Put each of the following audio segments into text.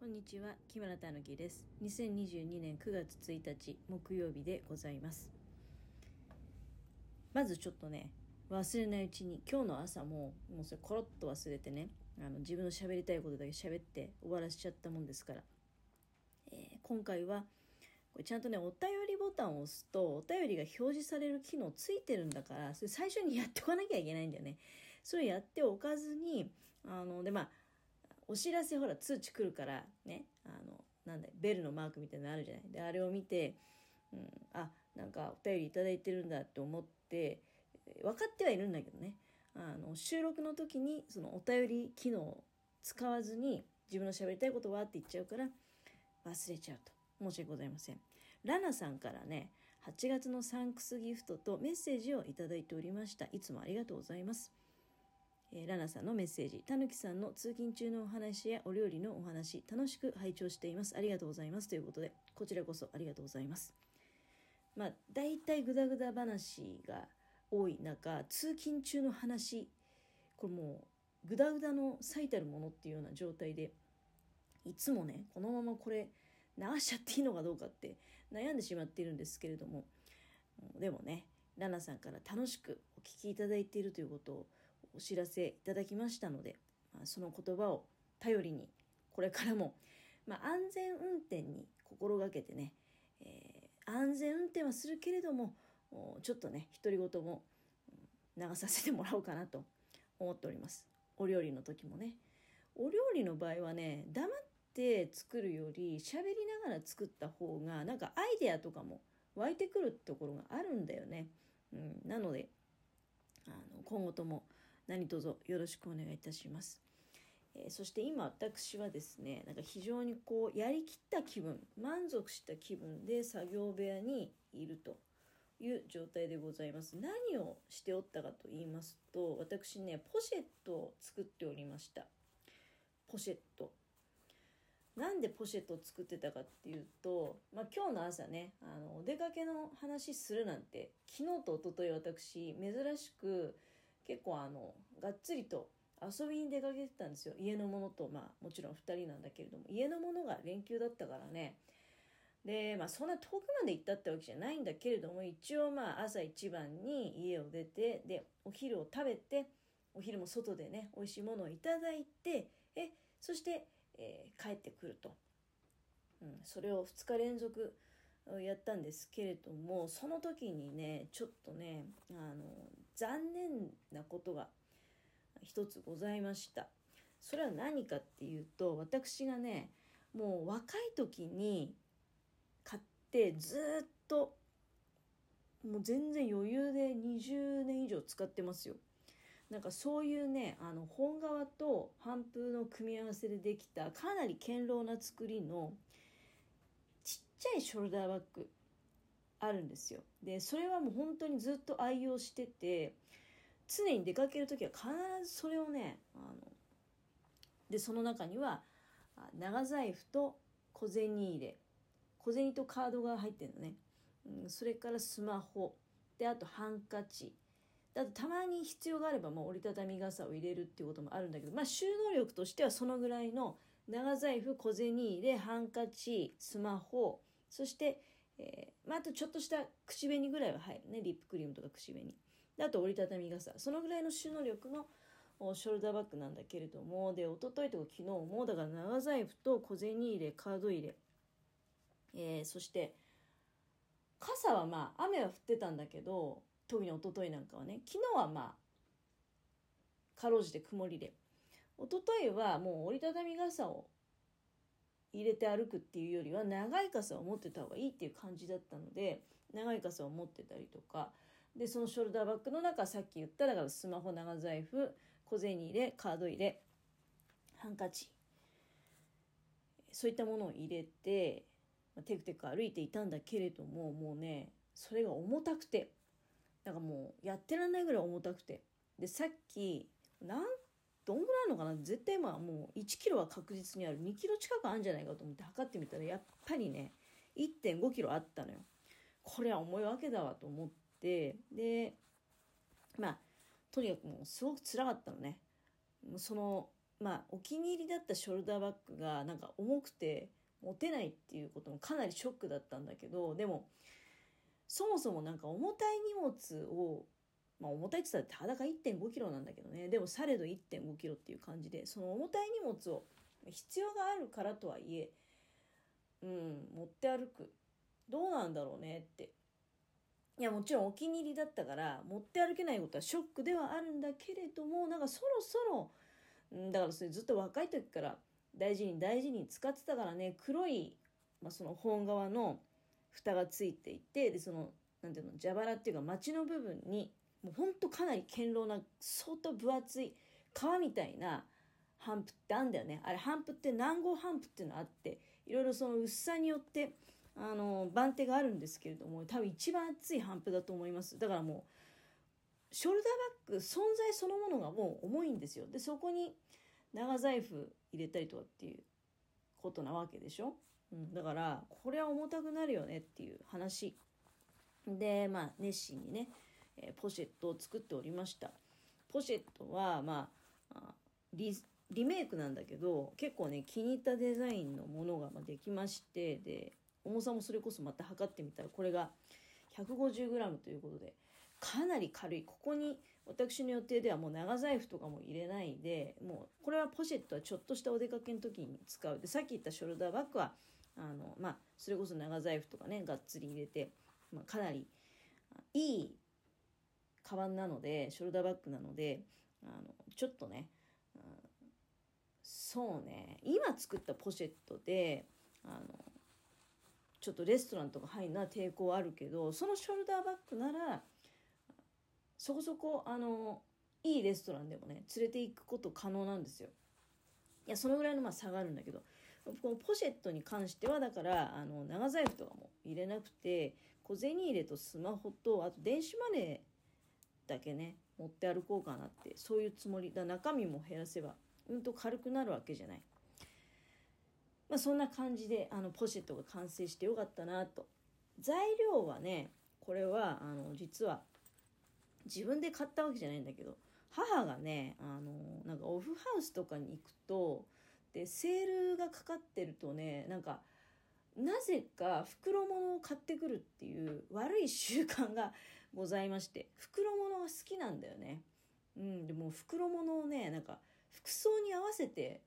こんにちは木村たぬきです。2022年9月1日木曜日でございます。まずちょっとね忘れないうちに今日の朝ももうそれコロッと忘れてねあの自分の喋りたいことだけ喋って終わらせちゃったもんですから、えー、今回はこれちゃんとねお便りボタンを押すとお便りが表示される機能ついてるんだからそれ最初にやっておかなきゃいけないんだよね。それやっておかずにあのでまあお知らせほら通知来るからねあのなんだベルのマークみたいなのあるじゃない。であれを見て、うん、あなんかお便り頂いてるんだって思って分かってはいるんだけどね。あの収録の時にそのお便り機能を使わずに自分の喋りたいことはって言っちゃうから忘れちゃうと。申し訳ございません。ラナさんからね8月のサンクスギフトとメッセージをいただいておりました。いつもありがとうございます。えー、ラナさんのメッセージ、たぬきさんの通勤中のお話やお料理のお話、楽しく拝聴しています。ありがとうございます。ということで、こちらこそありがとうございます。まあ、大体グダグダ話が多い中、通勤中の話、これもう、グダグダの最たるものっていうような状態で、いつもね、このままこれ、流しちゃっていいのかどうかって悩んでしまっているんですけれども、でもね、ラナさんから楽しくお聞きいただいているということをお知らせいただきましたので、まあ、その言葉を頼りにこれからも、まあ、安全運転に心がけてね、えー、安全運転はするけれどもちょっとね独り言も流させてもらおうかなと思っております。お料理の時もね。お料理の場合はね黙って作るより喋りながら作った方がなんかアイデアとかも湧いてくるところがあるんだよね、うん、なのであの今後とも何卒よろしくお願いいたします。えー、そして今私はですねなんか非常にこうやりきった気分満足した気分で作業部屋にいるという状態でございます。何をしておったかと言いますと私ねポシェットを作っておりました。ポシェット。なんでポシェットを作ってたかっていうと、まあ、今日の朝ねあのお出かけの話するなんて昨日と一昨日私珍しく結構あのがっつりと遊びに出かけてたんですよ。家のものとまあもちろん2人なんだけれども。家のものが連休だったからね。でまあそんな遠くまで行ったってわけじゃないんだけれども一応まあ朝一番に家を出てでお昼を食べてお昼も外でね美味しいものをいただいてえそして、えー、帰ってくると、うん、それを2日連続やったんですけれどもその時にねちょっとねあの残念なことが一つございました。それは何かっていうと私がねもう若い時に買ってずっともう全然余裕で20年以上使ってますよ。なんかそういうねあの本革と帆風の組み合わせでできたかなり堅牢な作りのちっちゃいショルダーバッグあるんですよ。でそれはもう本当にずっと愛用してて常に出かける時は必ずそれをねあのでその中には長財布と小銭入れ小銭とカードが入ってるのね、うん、それからスマホであとハンカチあとたまに必要があればもう折りたたみ傘を入れるっていうこともあるんだけどまあ収納力としてはそのぐらいの長財布小銭入れハンカチスマホそして、えー、まあ、あとちょっとした口紅ぐらいは入るね。リップクリームとか口紅。あと折りたたみ傘。そのぐらいの収納力のショルダーバッグなんだけれども。で一昨日とか昨日もだから長財布と小銭入れカード入れ、えー、そして傘はまあ雨は降ってたんだけど特に一昨日なんかはね。昨日はまあかろうじて曇りで。一昨日はもう折りたたみ傘を入れて歩くっていうよりは長い傘を持ってた方がいいっていう感じだったので長い傘を持ってたりとかでそのショルダーバッグの中さっき言っただからスマホ長財布小銭入れカード入れハンカチそういったものを入れてテクテク歩いていたんだけれどももうねそれが重たくてなんかもうやってらんないぐらい重たくてでさっきなんどんぐらいあるのかな？絶対まあもう1キロは確実にある。2キロ近くあるんじゃないかと思って測ってみたらやっぱりね1.5キロあったのよ。これは重いわけだわと思って。でまあとにかくもうすごく辛かったのね。そのまあお気に入りだったショルダーバッグがなんか重くて持てないっていうこともかなりショックだったんだけどでもそもそもなんか重たい荷物をまあ重たいって言ったら裸1.5キロなんだけどね。でもされど1.5キロっていう感じでその重たい荷物を必要があるからとはいえうん持って歩く。どうなんだろうねって。いやもちろんお気に入りだったから持って歩けないことはショックではあるんだけれどもなんかそろそろだからそれずっと若い時から大事に大事に使ってたからね。黒い、まあ、その本側の蓋がついていてでそのなんていうの蛇腹っていうか町の部分にもうほんとかなり堅牢な相当分厚い皮みたいな帆布ってあんだよね。あれ帆布って南郷帆布っていうのあっていろいろその薄さによってあの番手があるんですけれども多分一番厚い帆布だと思います。だからもうショルダーバッグ存在そのものがもう重いんですよ。でそこに長財布入れたりとかっていうことなわけでしょ、うん、だからこれは重たくなるよねっていう話。でまあ熱心にね、えー、ポシェットを作っておりました。ポシェットはまあリリメイクなんだけど結構ね気に入ったデザインのものができましてで重さもそれこそまた測ってみたらこれが 150g ということでかなり軽い。ここに私の予定ではもう長財布とかも入れないでもうこれはポシェットはちょっとしたお出かけの時に使う。でさっき言ったショルダーバッグはあのまあそれこそ長財布とかねがっつり入れて、まあ、かなりいいカバンなのでショルダーバッグなのであのちょっとね、うん、そうね今作ったポシェットであのちょっとレストランとか入るのは抵抗あるけどそのショルダーバッグならそこそこあのいいレストランでもね連れて行くこと可能なんですよ。いやそのぐらいのまあ差があるんだけどこのポシェットに関してはだからあの長財布とかも入れなくて小銭入れとスマホとあと電子マネーだけね持って歩こうかなってそういうつもりだ中身も減らせばうんと軽くなるわけじゃない。まあ、そんな感じであのポシェットが完成してよかったなと材料はねこれはあの実は自分で買ったわけじゃないんだけど母がねあのなんかオフハウスとかに行くとでセールがかかってるとねなんかなぜか袋物を買ってくるっていう悪い習慣がございまして袋物が好きなんだよね。うん、でも袋物をねなんか服装に合わせて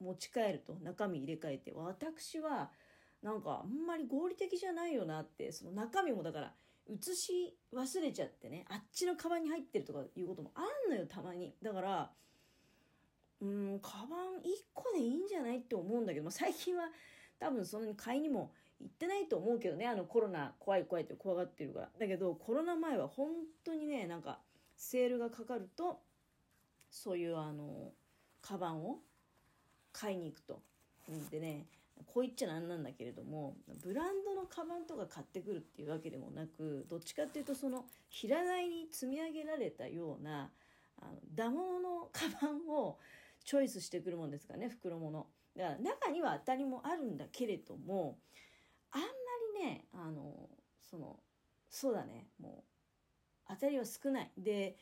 持ち帰ると中身入れ替えて私はなんかあんまり合理的じゃないよなってその中身もだから移し忘れちゃってねあっちのカバンに入ってるとかいうこともあんのよたまにだからうんカバン1個でいいんじゃないって思うんだけど、最近は多分そんなに買いにも行ってないと思うけどねあのコロナ怖い怖いって怖がってるからだけどコロナ前は本当にねなんかセールがかかるとそういうあのカバンを買いに行くと。でねこう言っちゃなんなんだけれどもブランドのカバンとか買ってくるっていうわけでもなくどっちかっていうとその平台に積み上げられたようなあのダ物のカバンをチョイスしてくるもんですからね袋物だから中には当たりもあるんだけれどもあんまりねあのそのそうだねもう当たりは少ない。で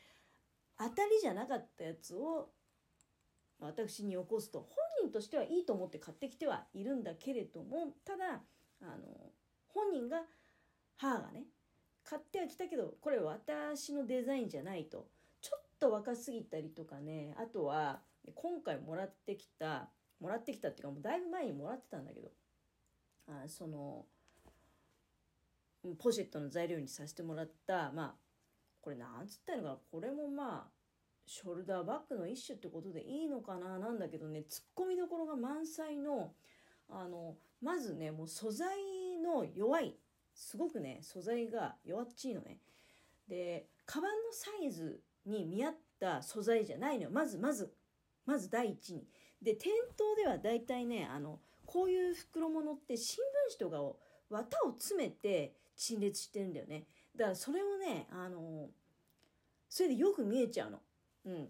当たりじゃなかったやつを私に起こすと本人としてはいいと思って買ってきてはいるんだけれどもただあの本人が母がね買ってはきたけどこれ私のデザインじゃないとちょっと若すぎたりとかねあとは今回もらってきたもらってきたっていうかもうだいぶ前にもらってたんだけどあそのポシェットの材料にさせてもらったまあこれなんつったのかなこれもまあショルダーバッグの一種ってことでいいのかななんだけどねツッコミどころが満載のあのまずねもう素材の弱いすごくね素材が弱っちいのね。でカバンのサイズに見合った素材じゃないのよ。まずまずまず第一に。で店頭では大体ねあのこういう袋物って新聞紙とかを綿を詰めて陳列してるんだよね。だからそれをねあのそれでよく見えちゃうの。うん、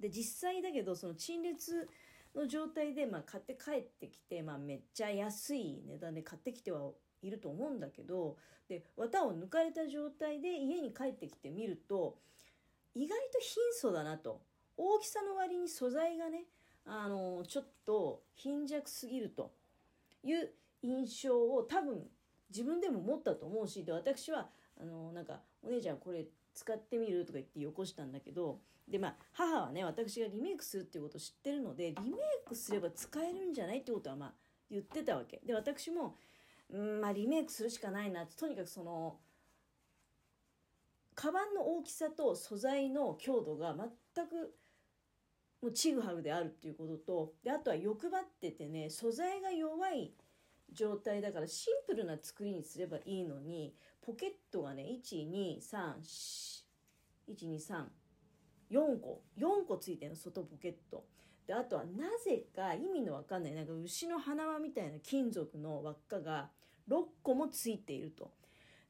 で実際だけどその陳列の状態で、まあ、買って帰ってきて、まあ、めっちゃ安い値段で買ってきてはいると思うんだけどで綿を抜かれた状態で家に帰ってきてみると意外と貧相だなと。大きさの割に素材がねあのちょっと貧弱すぎるという印象を多分自分でも持ったと思うしで私はあのなんか「お姉ちゃんこれ使ってみる?」とか言ってよこしたんだけどでまあ母はね私がリメイクするっていうことを知ってるのでリメイクすれば使えるんじゃないってことはまあ言ってたわけで私もうんまあリメイクするしかないなとにかくそのカバンの大きさと素材の強度が全くもうちぐはぐであるっていうこととであとは欲張っててね素材が弱い状態だからシンプルな作りにすればいいのにポケットがね123123 4個4個ついてるの外ポケット。であとはなぜか意味のわかんないなんか牛の鼻輪みたいな金属の輪っかが6個もついていると。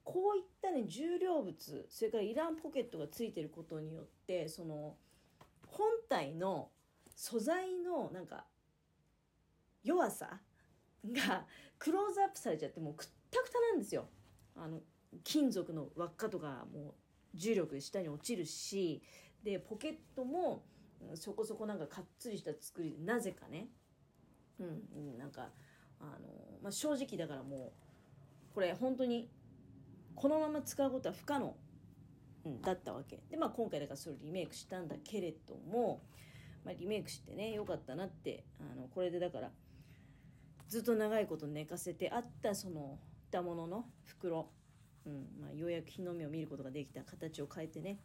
こういったね重量物それからイランポケットがついてることによってその本体の素材のなんか弱さがクローズアップされちゃってもうくったくたなんですよ。あの金属の輪っかとかもう重力で下に落ちるしでポケットもそこそこなんかかっつりした作りでなぜかねうんなんかあの、まあ、正直だからもうこれ本当にこのまま使うことは不可能、だったわけ。でまあ今回だからそれリメイクしたんだけれども、まあ、リメイクしてねよかったなってあのこれでだからずっと長いこと寝かせてあったそのたものの袋、うんまあ、ようやく日の目を見ることができた形を変えてね。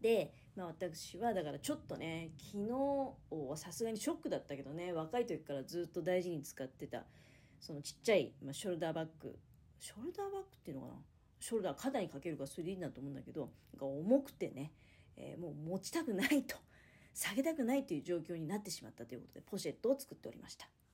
で、まあ、私はだからちょっとね昨日はさすがにショックだったけどね若い時からずっと大事に使ってたそのちっちゃい、まあ、ショルダーバッグ。ショルダーバッグっていうのかな？ショルダー肩にかけるからそれでいいんだと思うんだけど重くてね、えー、もう持ちたくないと下げたくないという状況になってしまったということでポシェットを作っておりました。